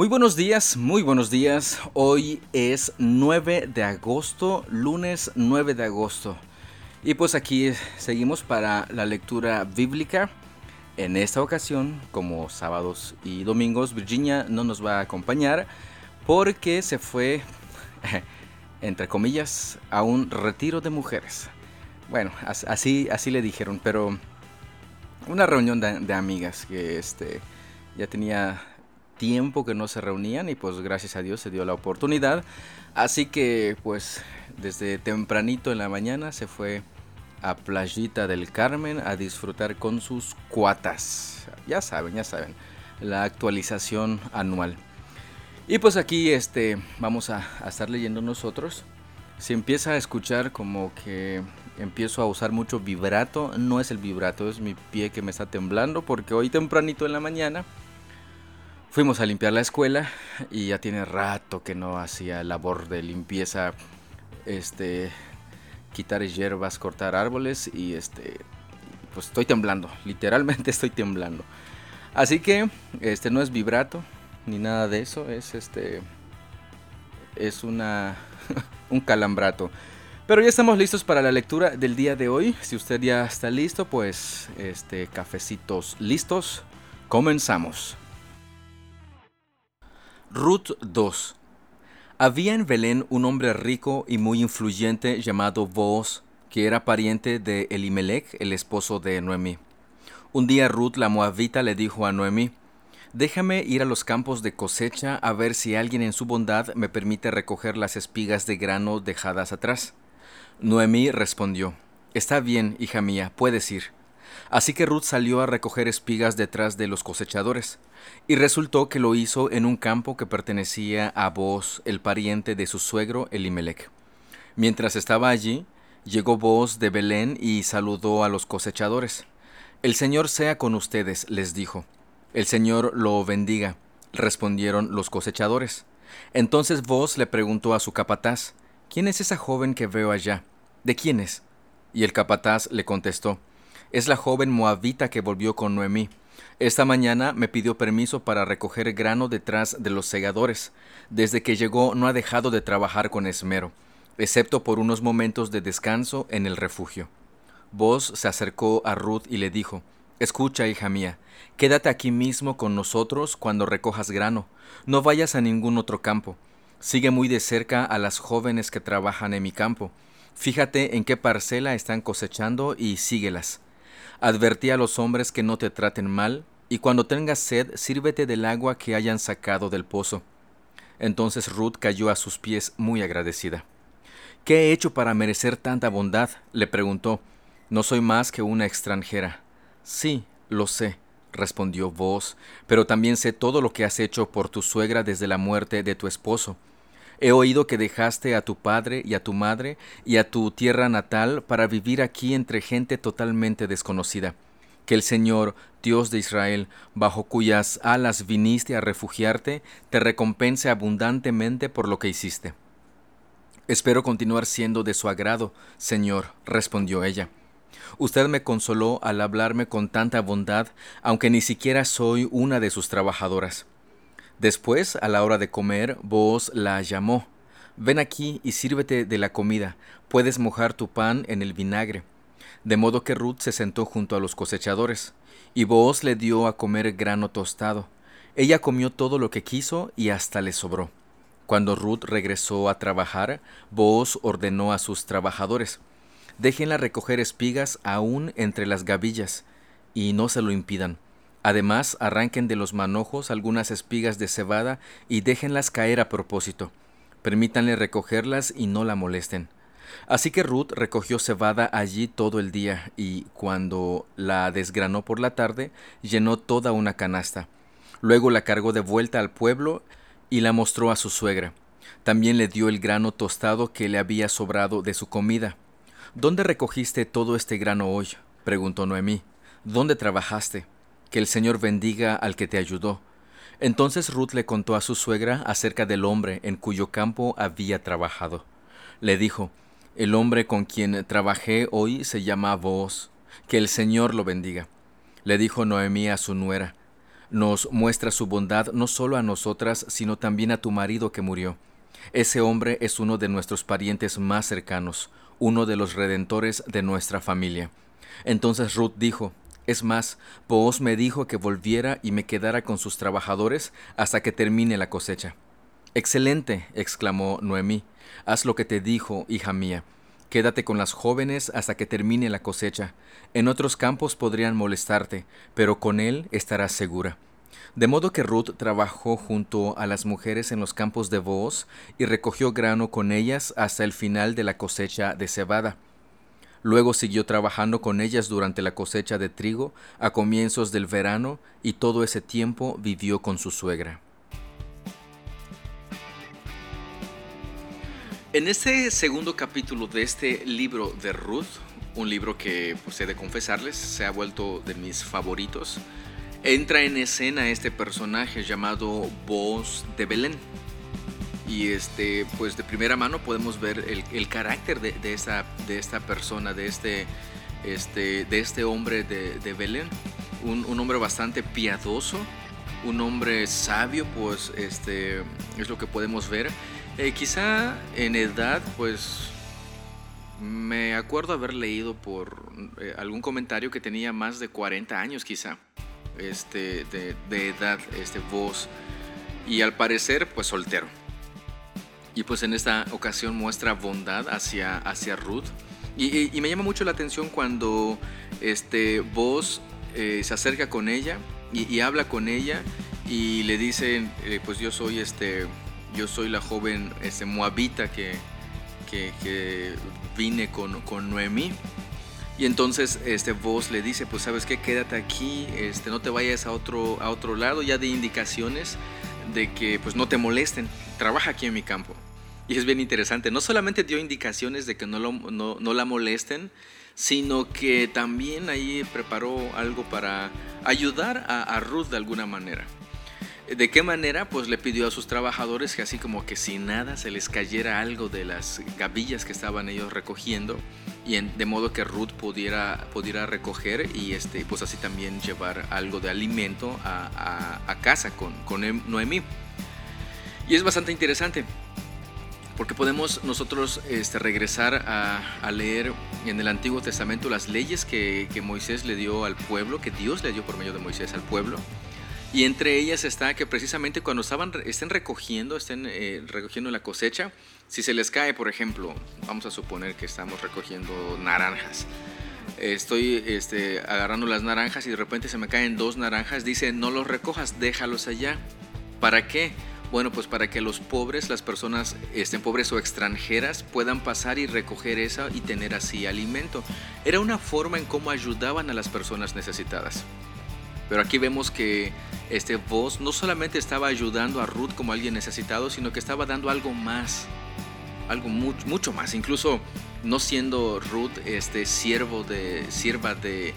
Muy buenos días, muy buenos días. Hoy es 9 de agosto, lunes 9 de agosto. Y pues aquí seguimos para la lectura bíblica. En esta ocasión, como sábados y domingos, Virginia no nos va a acompañar porque se fue, entre comillas, a un retiro de mujeres. Bueno, así, así le dijeron, pero una reunión de, de amigas que este, ya tenía tiempo que no se reunían y pues gracias a Dios se dio la oportunidad. Así que pues desde tempranito en la mañana se fue a Playita del Carmen a disfrutar con sus cuatas. Ya saben, ya saben, la actualización anual. Y pues aquí este vamos a, a estar leyendo nosotros. Se empieza a escuchar como que empiezo a usar mucho vibrato. No es el vibrato, es mi pie que me está temblando porque hoy tempranito en la mañana Fuimos a limpiar la escuela y ya tiene rato que no hacía labor de limpieza, este, quitar hierbas, cortar árboles y este, pues estoy temblando, literalmente estoy temblando. Así que este no es vibrato ni nada de eso, es este, es una, un calambrato. Pero ya estamos listos para la lectura del día de hoy. Si usted ya está listo, pues este cafecitos listos. Comenzamos. Ruth 2 Había en Belén un hombre rico y muy influyente llamado Booz, que era pariente de Elimelech, el esposo de Noemí. Un día Ruth la moabita le dijo a Noemí, Déjame ir a los campos de cosecha a ver si alguien en su bondad me permite recoger las espigas de grano dejadas atrás. Noemí respondió, Está bien, hija mía, puedes ir. Así que Ruth salió a recoger espigas detrás de los cosechadores, y resultó que lo hizo en un campo que pertenecía a Boaz, el pariente de su suegro Elimelech. Mientras estaba allí, llegó Boaz de Belén y saludó a los cosechadores. El Señor sea con ustedes, les dijo. El Señor lo bendiga, respondieron los cosechadores. Entonces Boaz le preguntó a su capataz, ¿Quién es esa joven que veo allá? ¿De quién es? Y el capataz le contestó, es la joven moabita que volvió con Noemí. Esta mañana me pidió permiso para recoger grano detrás de los segadores. Desde que llegó no ha dejado de trabajar con esmero, excepto por unos momentos de descanso en el refugio. Vos se acercó a Ruth y le dijo, Escucha, hija mía, quédate aquí mismo con nosotros cuando recojas grano, no vayas a ningún otro campo. Sigue muy de cerca a las jóvenes que trabajan en mi campo. Fíjate en qué parcela están cosechando y síguelas. Advertí a los hombres que no te traten mal, y cuando tengas sed, sírvete del agua que hayan sacado del pozo. Entonces Ruth cayó a sus pies muy agradecida. ¿Qué he hecho para merecer tanta bondad? le preguntó. No soy más que una extranjera. Sí, lo sé, respondió vos, pero también sé todo lo que has hecho por tu suegra desde la muerte de tu esposo He oído que dejaste a tu padre y a tu madre y a tu tierra natal para vivir aquí entre gente totalmente desconocida. Que el Señor, Dios de Israel, bajo cuyas alas viniste a refugiarte, te recompense abundantemente por lo que hiciste. Espero continuar siendo de su agrado, Señor, respondió ella. Usted me consoló al hablarme con tanta bondad, aunque ni siquiera soy una de sus trabajadoras. Después, a la hora de comer, Booz la llamó. Ven aquí y sírvete de la comida. Puedes mojar tu pan en el vinagre. De modo que Ruth se sentó junto a los cosechadores, y Booz le dio a comer grano tostado. Ella comió todo lo que quiso y hasta le sobró. Cuando Ruth regresó a trabajar, Booz ordenó a sus trabajadores, déjenla recoger espigas aún entre las gavillas, y no se lo impidan Además, arranquen de los manojos algunas espigas de cebada y déjenlas caer a propósito. Permítanle recogerlas y no la molesten. Así que Ruth recogió cebada allí todo el día y, cuando la desgranó por la tarde, llenó toda una canasta. Luego la cargó de vuelta al pueblo y la mostró a su suegra. También le dio el grano tostado que le había sobrado de su comida. ¿Dónde recogiste todo este grano hoy? preguntó Noemí. ¿Dónde trabajaste? Que el Señor bendiga al que te ayudó. Entonces Ruth le contó a su suegra acerca del hombre en cuyo campo había trabajado. Le dijo, El hombre con quien trabajé hoy se llama Boaz, que el Señor lo bendiga. Le dijo Noemí a su nuera, nos muestra su bondad no solo a nosotras, sino también a tu marido que murió. Ese hombre es uno de nuestros parientes más cercanos, uno de los redentores de nuestra familia. Entonces Ruth dijo, es más, Booz me dijo que volviera y me quedara con sus trabajadores hasta que termine la cosecha. Excelente, exclamó Noemí, haz lo que te dijo, hija mía. Quédate con las jóvenes hasta que termine la cosecha. En otros campos podrían molestarte, pero con él estarás segura. De modo que Ruth trabajó junto a las mujeres en los campos de Booz y recogió grano con ellas hasta el final de la cosecha de cebada. Luego siguió trabajando con ellas durante la cosecha de trigo a comienzos del verano y todo ese tiempo vivió con su suegra. En este segundo capítulo de este libro de Ruth, un libro que, pues he de confesarles, se ha vuelto de mis favoritos, entra en escena este personaje llamado Boz de Belén. Y este, pues de primera mano podemos ver el, carácter de, esta, de esta persona, de este, este, de este hombre de, Belén. Un, hombre bastante piadoso, un hombre sabio, pues este, es lo que podemos ver eh, quizá en edad, pues me acuerdo haber leído por eh, algún comentario que tenía más de 40 años quizá, este, de, edad, este, voz, y al parecer pues soltero. Y pues en esta ocasión muestra bondad hacia, hacia Ruth. Y, me llama mucho la atención cuando este, Vos eh, se acerca con ella y, habla con ella y le dice, pues yo soy este yo soy la joven este, moabita que, que, vine con, con, Noemí. Y entonces este voz le dice, pues sabes qué, quédate aquí, este, no te vayas a otro, a otro lado, ya de indicaciones de que pues no te molesten, trabaja aquí en mi campo. Y es bien interesante, no solamente dio indicaciones de que no, no, la molesten, sino que también ahí preparó algo para ayudar a Ruth de alguna manera. ¿De qué manera? Pues le pidió a sus trabajadores que así como que sin nada se les cayera algo de las gavillas que estaban ellos recogiendo y de modo que Ruth pudiera, pudiera recoger y este, pues así también llevar algo de alimento a, casa con, con Noemí. Y es bastante interesante porque podemos nosotros este, regresar a, leer en el Antiguo Testamento las leyes que, que Moisés le dio al pueblo, que Dios le dio por medio de Moisés al pueblo y entre ellas está que precisamente cuando estaban, estén recogiendo, estén eh, recogiendo la cosecha, si se les cae, por ejemplo, vamos a suponer que estamos recogiendo naranjas. Estoy este, agarrando las naranjas y de repente se me caen dos naranjas. Dice, no los recojas, déjalos allá. ¿Para qué? Bueno, pues para que los pobres, las personas estén pobres o extranjeras, puedan pasar y recoger esa y tener así alimento. Era una forma en cómo ayudaban a las personas necesitadas. Pero aquí vemos que este voz no solamente estaba ayudando a Ruth como alguien necesitado, sino que estaba dando algo más, algo mucho, más. Incluso no siendo Ruth este siervo de sierva de,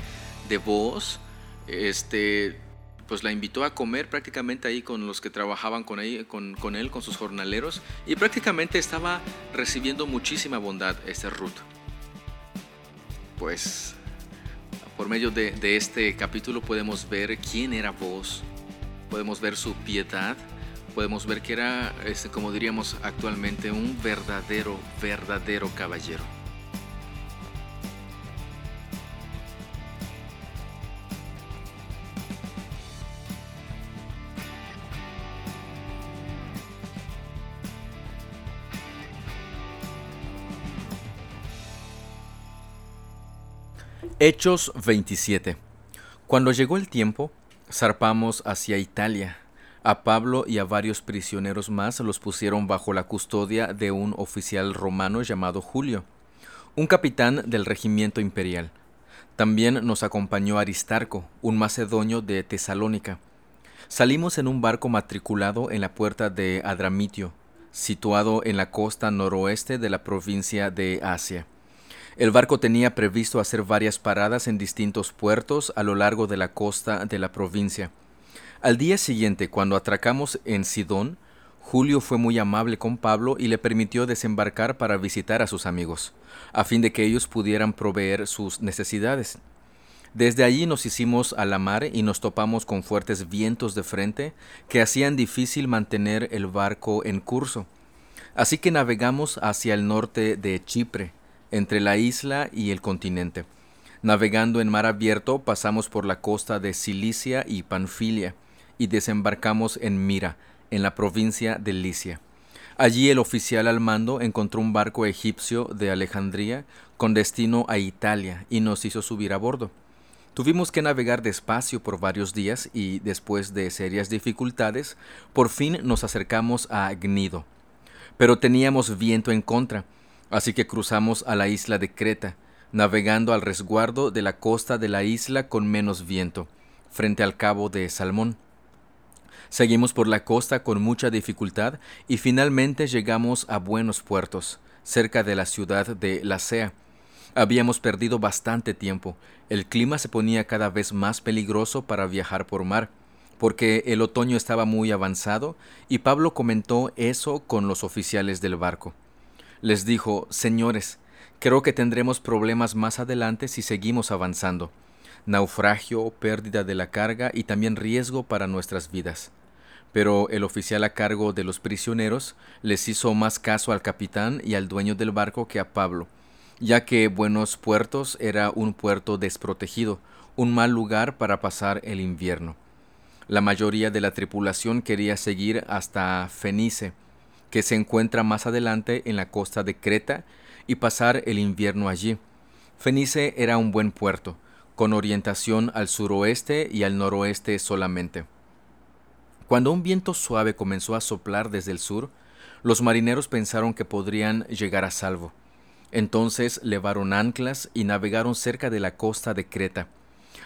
de voz, este pues la invitó a comer prácticamente ahí con los que trabajaban con, él, con, con él, con sus jornaleros, y prácticamente estaba recibiendo muchísima bondad este Ruth. Pues por medio de, este capítulo podemos ver quién era vos, podemos ver su piedad, podemos ver que era, este, como diríamos actualmente, un verdadero, verdadero caballero. Hechos 27. Cuando llegó el tiempo, zarpamos hacia Italia. A Pablo y a varios prisioneros más los pusieron bajo la custodia de un oficial romano llamado Julio, un capitán del regimiento imperial. También nos acompañó Aristarco, un macedonio de Tesalónica. Salimos en un barco matriculado en la puerta de Adramitio, situado en la costa noroeste de la provincia de Asia. El barco tenía previsto hacer varias paradas en distintos puertos a lo largo de la costa de la provincia. Al día siguiente, cuando atracamos en Sidón, Julio fue muy amable con Pablo y le permitió desembarcar para visitar a sus amigos, a fin de que ellos pudieran proveer sus necesidades. Desde allí nos hicimos a la mar y nos topamos con fuertes vientos de frente que hacían difícil mantener el barco en curso. Así que navegamos hacia el norte de Chipre, entre la isla y el continente. Navegando en mar abierto pasamos por la costa de Cilicia y Panfilia y desembarcamos en Mira, en la provincia de Licia. Allí el oficial al mando encontró un barco egipcio de Alejandría con destino a Italia y nos hizo subir a bordo. Tuvimos que navegar despacio por varios días y, después de serias dificultades, por fin nos acercamos a Gnido. Pero teníamos viento en contra, así que cruzamos a la isla de Creta, navegando al resguardo de la costa de la isla con menos viento, frente al cabo de Salmón. Seguimos por la costa con mucha dificultad y finalmente llegamos a buenos puertos, cerca de la ciudad de Lacea. Habíamos perdido bastante tiempo. El clima se ponía cada vez más peligroso para viajar por mar, porque el otoño estaba muy avanzado y Pablo comentó eso con los oficiales del barco. Les dijo, Señores, creo que tendremos problemas más adelante si seguimos avanzando. Naufragio, pérdida de la carga y también riesgo para nuestras vidas pero el oficial a cargo de los prisioneros les hizo más caso al capitán y al dueño del barco que a Pablo, ya que Buenos Puertos era un puerto desprotegido, un mal lugar para pasar el invierno. La mayoría de la tripulación quería seguir hasta Fenice, que se encuentra más adelante en la costa de Creta, y pasar el invierno allí. Fenice era un buen puerto, con orientación al suroeste y al noroeste solamente. Cuando un viento suave comenzó a soplar desde el sur, los marineros pensaron que podrían llegar a salvo. Entonces levaron anclas y navegaron cerca de la costa de Creta.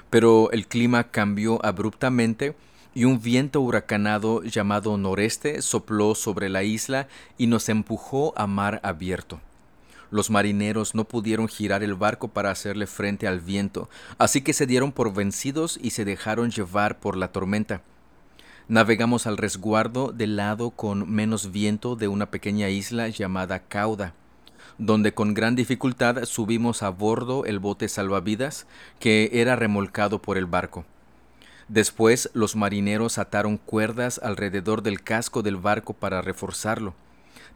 Pero el clima cambió abruptamente y un viento huracanado llamado noreste sopló sobre la isla y nos empujó a mar abierto. Los marineros no pudieron girar el barco para hacerle frente al viento, así que se dieron por vencidos y se dejaron llevar por la tormenta. Navegamos al resguardo del lado con menos viento de una pequeña isla llamada Cauda, donde con gran dificultad subimos a bordo el bote salvavidas que era remolcado por el barco. Después los marineros ataron cuerdas alrededor del casco del barco para reforzarlo.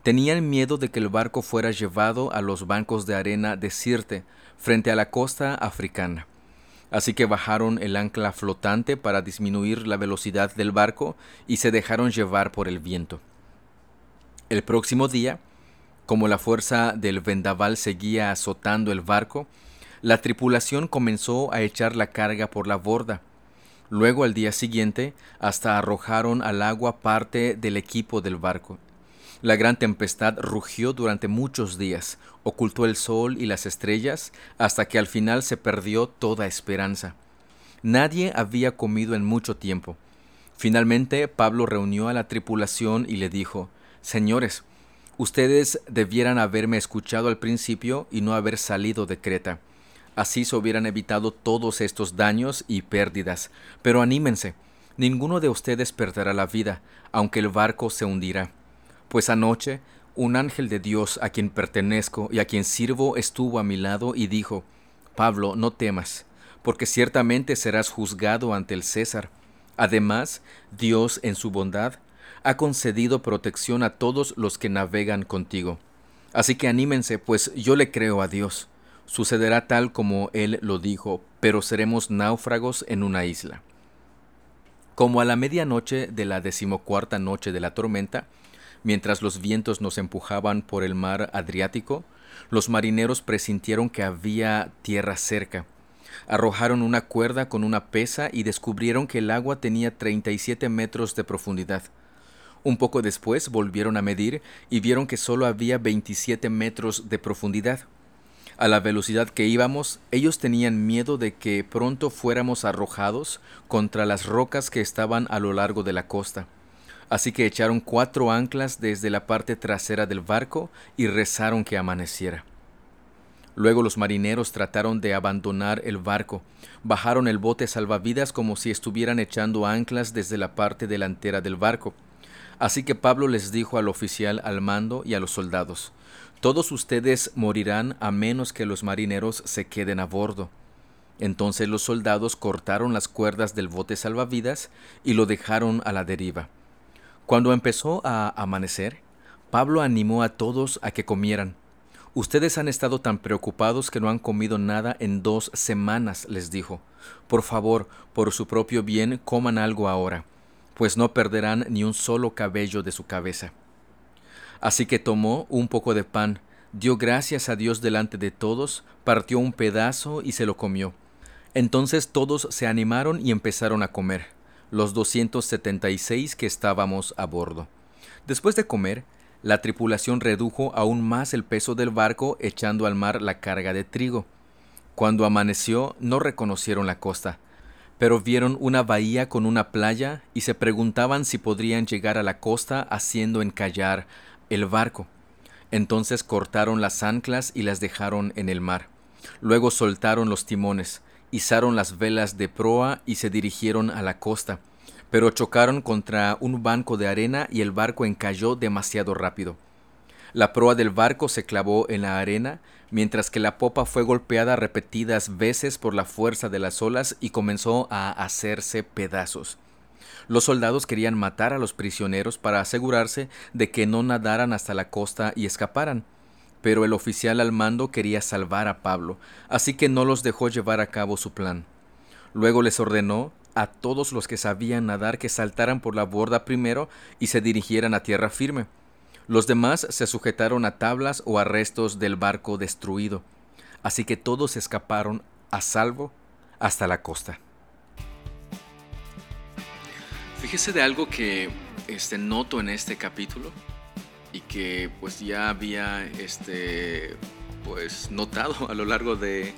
Tenían miedo de que el barco fuera llevado a los bancos de arena de Sirte, frente a la costa africana. Así que bajaron el ancla flotante para disminuir la velocidad del barco y se dejaron llevar por el viento. El próximo día, como la fuerza del vendaval seguía azotando el barco, la tripulación comenzó a echar la carga por la borda. Luego al día siguiente hasta arrojaron al agua parte del equipo del barco. La gran tempestad rugió durante muchos días, ocultó el sol y las estrellas, hasta que al final se perdió toda esperanza. Nadie había comido en mucho tiempo. Finalmente Pablo reunió a la tripulación y le dijo, Señores, ustedes debieran haberme escuchado al principio y no haber salido de Creta. Así se hubieran evitado todos estos daños y pérdidas. Pero anímense, ninguno de ustedes perderá la vida, aunque el barco se hundirá pues anoche un ángel de Dios a quien pertenezco y a quien sirvo estuvo a mi lado y dijo, Pablo, no temas, porque ciertamente serás juzgado ante el César. Además, Dios en su bondad ha concedido protección a todos los que navegan contigo. Así que anímense, pues yo le creo a Dios. Sucederá tal como Él lo dijo, pero seremos náufragos en una isla. Como a la medianoche de la decimocuarta noche de la tormenta, Mientras los vientos nos empujaban por el mar Adriático, los marineros presintieron que había tierra cerca. Arrojaron una cuerda con una pesa y descubrieron que el agua tenía 37 metros de profundidad. Un poco después volvieron a medir y vieron que solo había 27 metros de profundidad. A la velocidad que íbamos, ellos tenían miedo de que pronto fuéramos arrojados contra las rocas que estaban a lo largo de la costa. Así que echaron cuatro anclas desde la parte trasera del barco y rezaron que amaneciera. Luego los marineros trataron de abandonar el barco, bajaron el bote salvavidas como si estuvieran echando anclas desde la parte delantera del barco. Así que Pablo les dijo al oficial al mando y a los soldados, Todos ustedes morirán a menos que los marineros se queden a bordo. Entonces los soldados cortaron las cuerdas del bote salvavidas y lo dejaron a la deriva. Cuando empezó a amanecer, Pablo animó a todos a que comieran. Ustedes han estado tan preocupados que no han comido nada en dos semanas, les dijo. Por favor, por su propio bien, coman algo ahora, pues no perderán ni un solo cabello de su cabeza. Así que tomó un poco de pan, dio gracias a Dios delante de todos, partió un pedazo y se lo comió. Entonces todos se animaron y empezaron a comer, los 276 que estábamos a bordo. Después de comer, la tripulación redujo aún más el peso del barco echando al mar la carga de trigo. Cuando amaneció no reconocieron la costa, pero vieron una bahía con una playa y se preguntaban si podrían llegar a la costa haciendo encallar el barco. Entonces cortaron las anclas y las dejaron en el mar. Luego soltaron los timones, izaron las velas de proa y se dirigieron a la costa pero chocaron contra un banco de arena y el barco encalló demasiado rápido. La proa del barco se clavó en la arena, mientras que la popa fue golpeada repetidas veces por la fuerza de las olas y comenzó a hacerse pedazos. Los soldados querían matar a los prisioneros para asegurarse de que no nadaran hasta la costa y escaparan, pero el oficial al mando quería salvar a Pablo, así que no los dejó llevar a cabo su plan. Luego les ordenó a todos los que sabían nadar que saltaran por la borda primero y se dirigieran a tierra firme. Los demás se sujetaron a tablas o a restos del barco destruido, así que todos escaparon a salvo hasta la costa. Fíjese de algo que este, noto en este capítulo y que pues ya había este, pues, notado a lo largo de,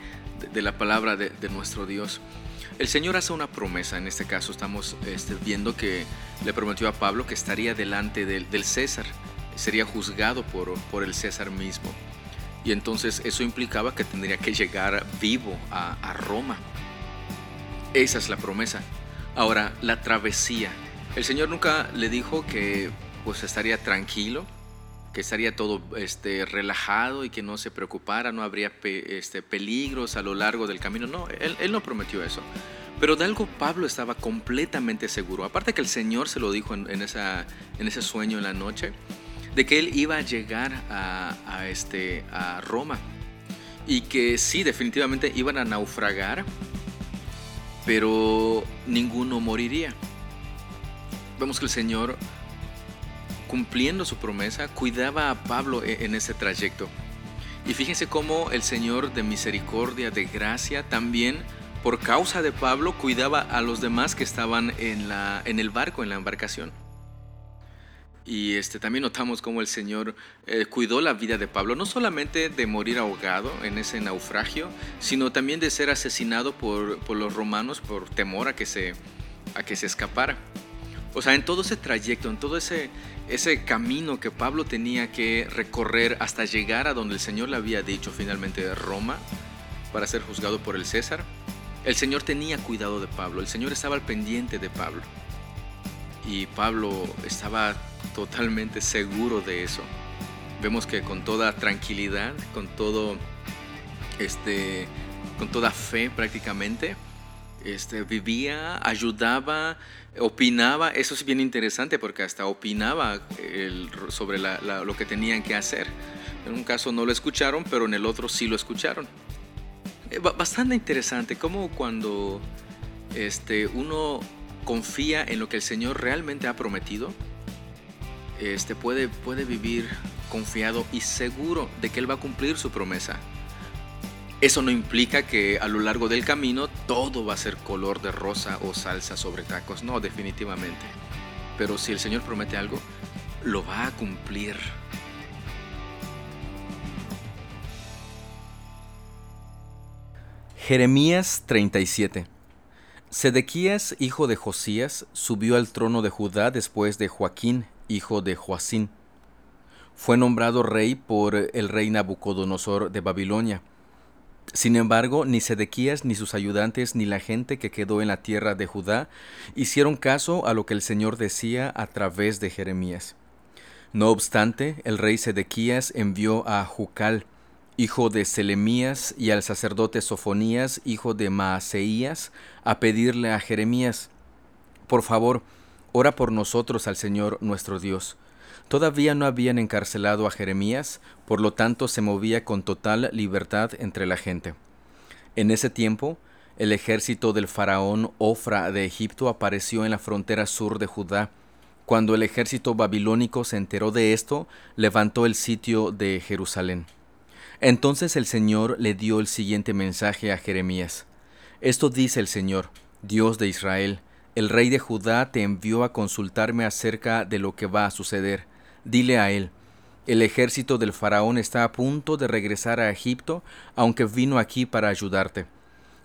la palabra de nuestro Dios. El Señor hace una promesa, en este caso estamos este, viendo que le prometió a Pablo que estaría delante del, César, sería juzgado por, por, el César mismo. Y entonces eso implicaba que tendría que llegar vivo a Roma. Esa es la promesa. Ahora, la travesía. El Señor nunca le dijo que pues estaría tranquilo, que estaría todo este, relajado y que no se preocupara, no habría este, peligros a lo largo del camino. No, él, él, no prometió eso. Pero de algo Pablo estaba completamente seguro. Aparte que el Señor se lo dijo en, esa, en ese sueño en la noche, de que él iba a llegar a, a, este, a Roma. Y que sí, definitivamente iban a naufragar, pero ninguno moriría. Vemos que el Señor cumpliendo su promesa, cuidaba a Pablo e-, en ese trayecto. Y fíjense cómo el Señor de misericordia, de gracia, también por causa de Pablo cuidaba a los demás que estaban en, la, en el barco, en la embarcación. Y este, también notamos cómo el Señor eh, cuidó la vida de Pablo, no solamente de morir ahogado en ese naufragio, sino también de ser asesinado por, por los romanos por temor a que se, a que se escapara. O sea, en todo ese trayecto, en todo ese, ese camino que Pablo tenía que recorrer hasta llegar a donde el Señor le había dicho finalmente de Roma para ser juzgado por el César, el Señor tenía cuidado de Pablo, el Señor estaba al pendiente de Pablo. Y Pablo estaba totalmente seguro de eso. Vemos que con toda tranquilidad, con todo este con toda fe prácticamente, este, vivía, ayudaba, opinaba, eso es bien interesante porque hasta opinaba sobre lo que tenían que hacer. En un caso no lo escucharon, pero en el otro sí lo escucharon. Eh, bastante interesante como cuando este, uno confía en lo que el Señor realmente ha prometido, este, puede, puede vivir confiado y seguro de que Él va a cumplir su promesa. Eso no implica que a lo largo del camino todo va a ser color de rosa o salsa sobre tacos, no, definitivamente. Pero si el Señor promete algo, lo va a cumplir. Jeremías 37 Sedequías, hijo de Josías, subió al trono de Judá después de Joaquín, hijo de Joacín. Fue nombrado rey por el rey Nabucodonosor de Babilonia sin embargo, ni Sedequías, ni sus ayudantes, ni la gente que quedó en la tierra de Judá hicieron caso a lo que el Señor decía a través de Jeremías. No obstante, el rey Sedequías envió a Jucal, hijo de Selemías, y al sacerdote Sofonías, hijo de Maaseías, a pedirle a Jeremías, por favor, ora por nosotros al Señor nuestro Dios. Todavía no habían encarcelado a Jeremías, por lo tanto se movía con total libertad entre la gente. En ese tiempo, el ejército del faraón Ofra de Egipto apareció en la frontera sur de Judá. Cuando el ejército babilónico se enteró de esto, levantó el sitio de Jerusalén. Entonces el Señor le dio el siguiente mensaje a Jeremías. Esto dice el Señor, Dios de Israel, el rey de Judá te envió a consultarme acerca de lo que va a suceder. Dile a él, el ejército del faraón está a punto de regresar a Egipto, aunque vino aquí para ayudarte.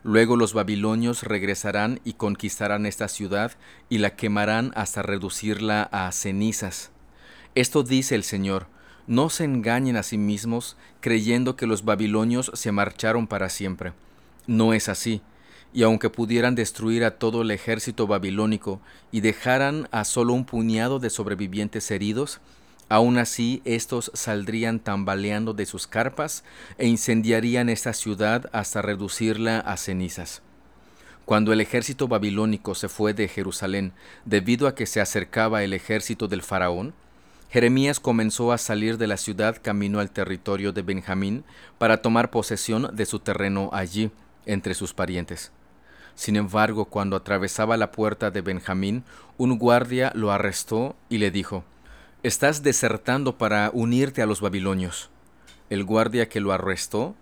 Luego los babilonios regresarán y conquistarán esta ciudad y la quemarán hasta reducirla a cenizas. Esto dice el Señor, no se engañen a sí mismos creyendo que los babilonios se marcharon para siempre. No es así, y aunque pudieran destruir a todo el ejército babilónico y dejaran a solo un puñado de sobrevivientes heridos, Aún así, estos saldrían tambaleando de sus carpas e incendiarían esta ciudad hasta reducirla a cenizas. Cuando el ejército babilónico se fue de Jerusalén debido a que se acercaba el ejército del faraón, Jeremías comenzó a salir de la ciudad camino al territorio de Benjamín para tomar posesión de su terreno allí, entre sus parientes. Sin embargo, cuando atravesaba la puerta de Benjamín, un guardia lo arrestó y le dijo, Estás desertando para unirte a los babilonios. El guardia que lo arrestó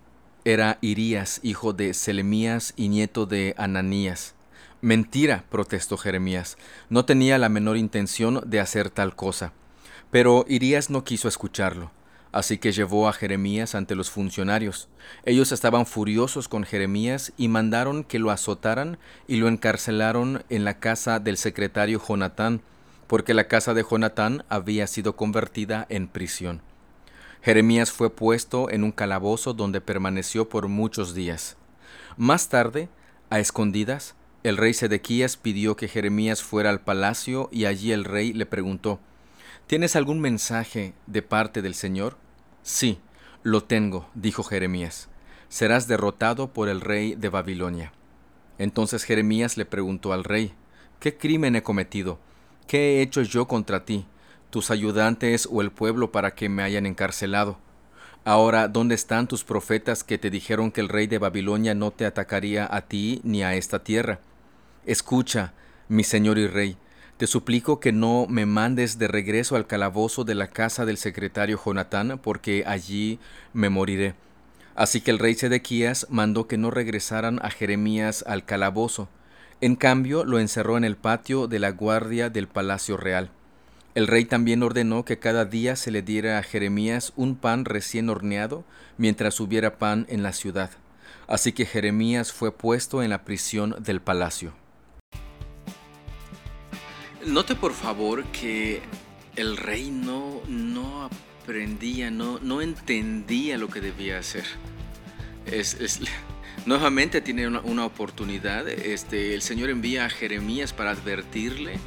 era Irías, hijo de Selemías y nieto de Ananías. Mentira, protestó Jeremías. No tenía la menor intención de hacer tal cosa. Pero Irías no quiso escucharlo. Así que llevó a Jeremías ante los funcionarios. Ellos estaban furiosos con Jeremías y mandaron que lo azotaran y lo encarcelaron en la casa del secretario Jonatán, porque la casa de Jonatán había sido convertida en prisión. Jeremías fue puesto en un calabozo donde permaneció por muchos días. Más tarde, a escondidas, el rey Sedequías pidió que Jeremías fuera al palacio y allí el rey le preguntó, ¿Tienes algún mensaje de parte del Señor? Sí, lo tengo, dijo Jeremías. Serás derrotado por el rey de Babilonia. Entonces Jeremías le preguntó al rey, ¿qué crimen he cometido? ¿Qué he hecho yo contra ti, tus ayudantes o el pueblo para que me hayan encarcelado? Ahora, ¿dónde están tus profetas que te dijeron que el rey de Babilonia no te atacaría a ti ni a esta tierra? Escucha, mi señor y rey, te suplico que no me mandes de regreso al calabozo de la casa del secretario Jonatán, porque allí me moriré. Así que el rey Sedequías mandó que no regresaran a Jeremías al calabozo, en cambio, lo encerró en el patio de la guardia del palacio real. El rey también ordenó que cada día se le diera a Jeremías un pan recién horneado mientras hubiera pan en la ciudad. Así que Jeremías fue puesto en la prisión del palacio. Note por favor que el rey no, no aprendía, no, no entendía lo que debía hacer. Es, es, nuevamente tiene una, oportunidad. Este, el Señor envía a Jeremías para advertirle,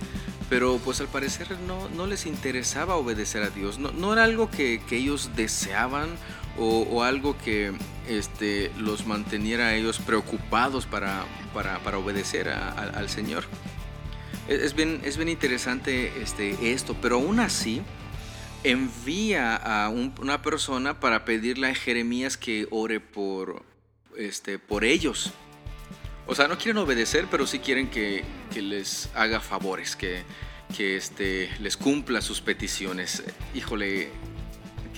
pero pues al parecer no, no les interesaba obedecer a Dios. No, no era algo que, ellos deseaban o, algo que este, los manteniera ellos preocupados para, para, obedecer al Señor. Es, bien, es bien interesante este, esto, pero aún así envía a una persona para pedirle a Jeremías que ore por, este, por ellos. O sea, no quieren obedecer, pero sí quieren que, les haga favores, que, que este, les cumpla sus peticiones. Híjole,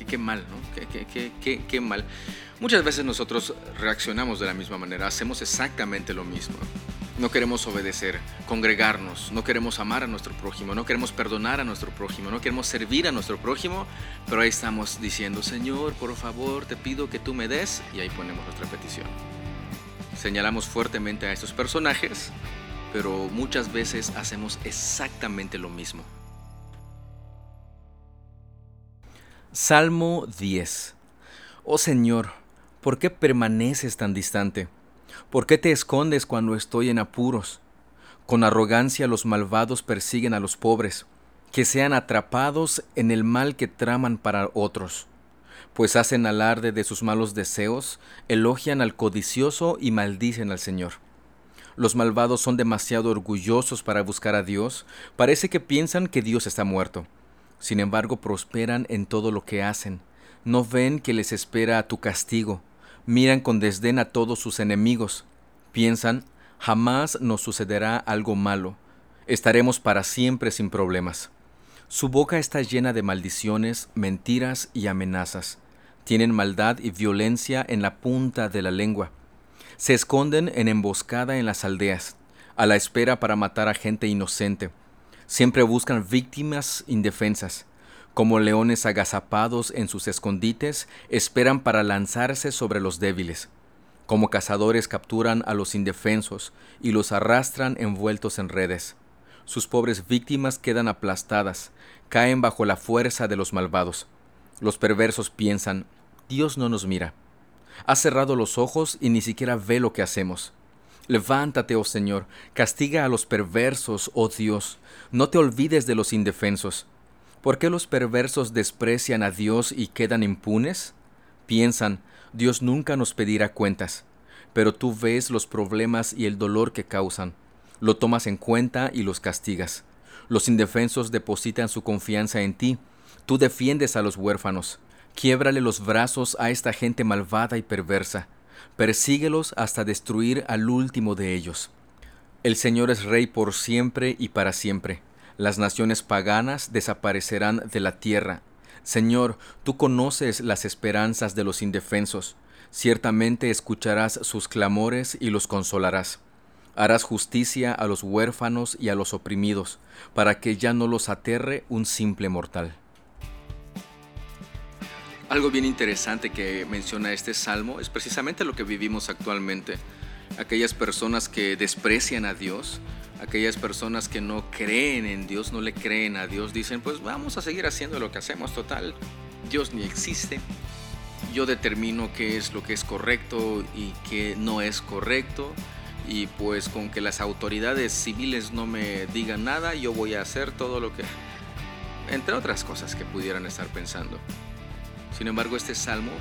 qué, mal, ¿no? Qué, mal. Muchas veces nosotros reaccionamos de la misma manera, hacemos exactamente lo mismo. No queremos obedecer, congregarnos, no queremos amar a nuestro prójimo, no queremos perdonar a nuestro prójimo, no queremos servir a nuestro prójimo, pero ahí estamos diciendo, Señor, por favor, te pido que tú me des, y ahí ponemos nuestra petición. Señalamos fuertemente a estos personajes, pero muchas veces hacemos exactamente lo mismo. Salmo 10 Oh Señor, ¿por qué permaneces tan distante? ¿Por qué te escondes cuando estoy en apuros? Con arrogancia los malvados persiguen a los pobres, que sean atrapados en el mal que traman para otros. pues hacen alarde de sus malos deseos, elogian al codicioso y maldicen al Señor. Los malvados son demasiado orgullosos para buscar a Dios, parece que piensan que Dios está muerto. Sin embargo, prosperan en todo lo que hacen. No ven que les espera tu castigo. Miran con desdén a todos sus enemigos. Piensan, jamás nos sucederá algo malo. Estaremos para siempre sin problemas. Su boca está llena de maldiciones, mentiras y amenazas. Tienen maldad y violencia en la punta de la lengua. Se esconden en emboscada en las aldeas, a la espera para matar a gente inocente. Siempre buscan víctimas indefensas. Como leones agazapados en sus escondites, esperan para lanzarse sobre los débiles. Como cazadores capturan a los indefensos y los arrastran envueltos en redes. Sus pobres víctimas quedan aplastadas, caen bajo la fuerza de los malvados. Los perversos piensan, Dios no nos mira. Ha cerrado los ojos y ni siquiera ve lo que hacemos. Levántate, oh Señor, castiga a los perversos, oh Dios, no te olvides de los indefensos. ¿Por qué los perversos desprecian a Dios y quedan impunes? Piensan, Dios nunca nos pedirá cuentas, pero tú ves los problemas y el dolor que causan lo tomas en cuenta y los castigas. Los indefensos depositan su confianza en ti. Tú defiendes a los huérfanos. Quiebrale los brazos a esta gente malvada y perversa. Persíguelos hasta destruir al último de ellos. El Señor es Rey por siempre y para siempre. Las naciones paganas desaparecerán de la tierra. Señor, tú conoces las esperanzas de los indefensos. Ciertamente escucharás sus clamores y los consolarás. Harás justicia a los huérfanos y a los oprimidos, para que ya no los aterre un simple mortal. Algo bien interesante que menciona este salmo es precisamente lo que vivimos actualmente. Aquellas personas que desprecian a Dios, aquellas personas que no creen en Dios, no le creen a Dios, dicen, pues vamos a seguir haciendo lo que hacemos, total, Dios ni existe. Yo determino qué es lo que es correcto y qué no es correcto y pues con que las autoridades civiles no me digan nada, yo voy a hacer todo lo que... entre otras cosas que pudieran estar pensando. Sin embargo, este salmo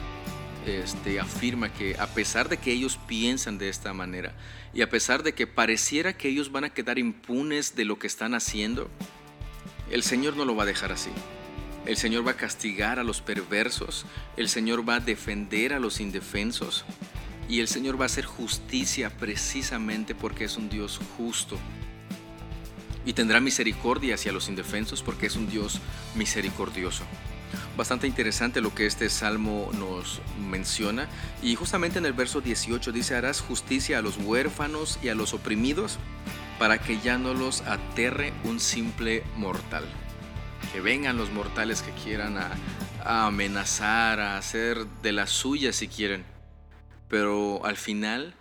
este, afirma que a pesar de que ellos piensan de esta manera y a pesar de que pareciera que ellos van a quedar impunes de lo que están haciendo, el Señor no lo va a dejar así. El Señor va a castigar a los perversos, el Señor va a defender a los indefensos, y el Señor va a hacer justicia precisamente porque es un Dios justo. Y tendrá misericordia hacia los indefensos porque es un Dios misericordioso. Bastante interesante lo que este salmo nos menciona. Y justamente en el verso 18 dice, harás justicia a los huérfanos y a los oprimidos para que ya no los aterre un simple mortal. Que vengan los mortales que quieran amenazar, a hacer de las suyas si quieren pero al final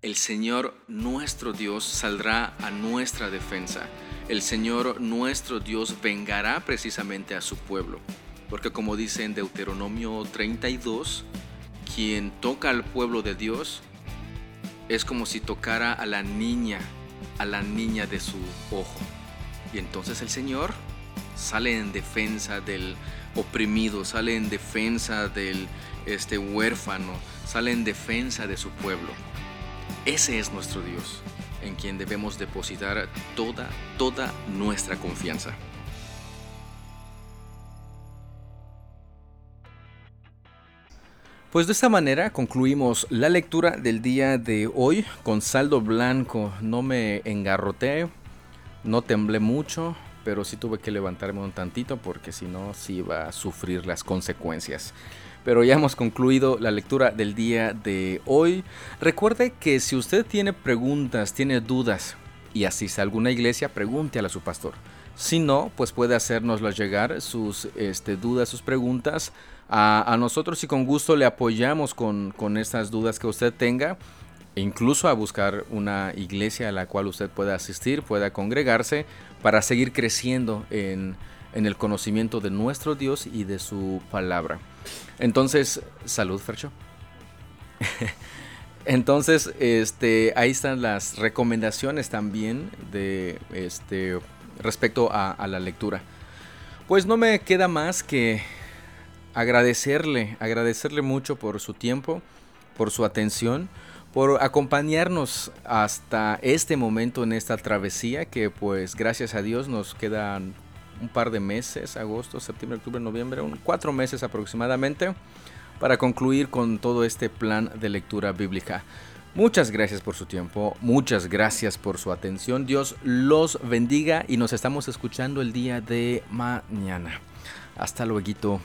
el Señor nuestro Dios saldrá a nuestra defensa. El Señor nuestro Dios vengará precisamente a su pueblo. Porque como dice en Deuteronomio 32, quien toca al pueblo de Dios es como si tocara a la niña, a la niña de su ojo. Y entonces el Señor sale en defensa del oprimido, sale en defensa del este huérfano, sale en defensa de su pueblo. Ese es nuestro Dios, en quien debemos depositar toda, toda nuestra confianza. Pues de esta manera concluimos la lectura del día de hoy con saldo blanco. No me engarroté, no temblé mucho, pero sí tuve que levantarme un tantito porque si no, sí iba a sufrir las consecuencias. Pero ya hemos concluido la lectura del día de hoy. Recuerde que si usted tiene preguntas, tiene dudas y asiste a alguna iglesia, pregúntele a su pastor. Si no, pues puede hacernoslo llegar, sus este, dudas, sus preguntas a, nosotros y con gusto le apoyamos con, con estas dudas que usted tenga e incluso a buscar una iglesia a la cual usted pueda asistir, pueda congregarse para seguir creciendo en, en el conocimiento de nuestro Dios y de su palabra. Entonces, salud, Fercho. Entonces, este, ahí están las recomendaciones también de este respecto a, a, la lectura. Pues no me queda más que agradecerle, agradecerle mucho por su tiempo, por su atención, por acompañarnos hasta este momento en esta travesía que pues gracias a Dios nos quedan un par de meses, agosto, septiembre, octubre, noviembre, cuatro meses aproximadamente para concluir con todo este plan de lectura bíblica. Muchas gracias por su tiempo, muchas gracias por su atención. Dios los bendiga y nos estamos escuchando el día de mañana. Hasta luego.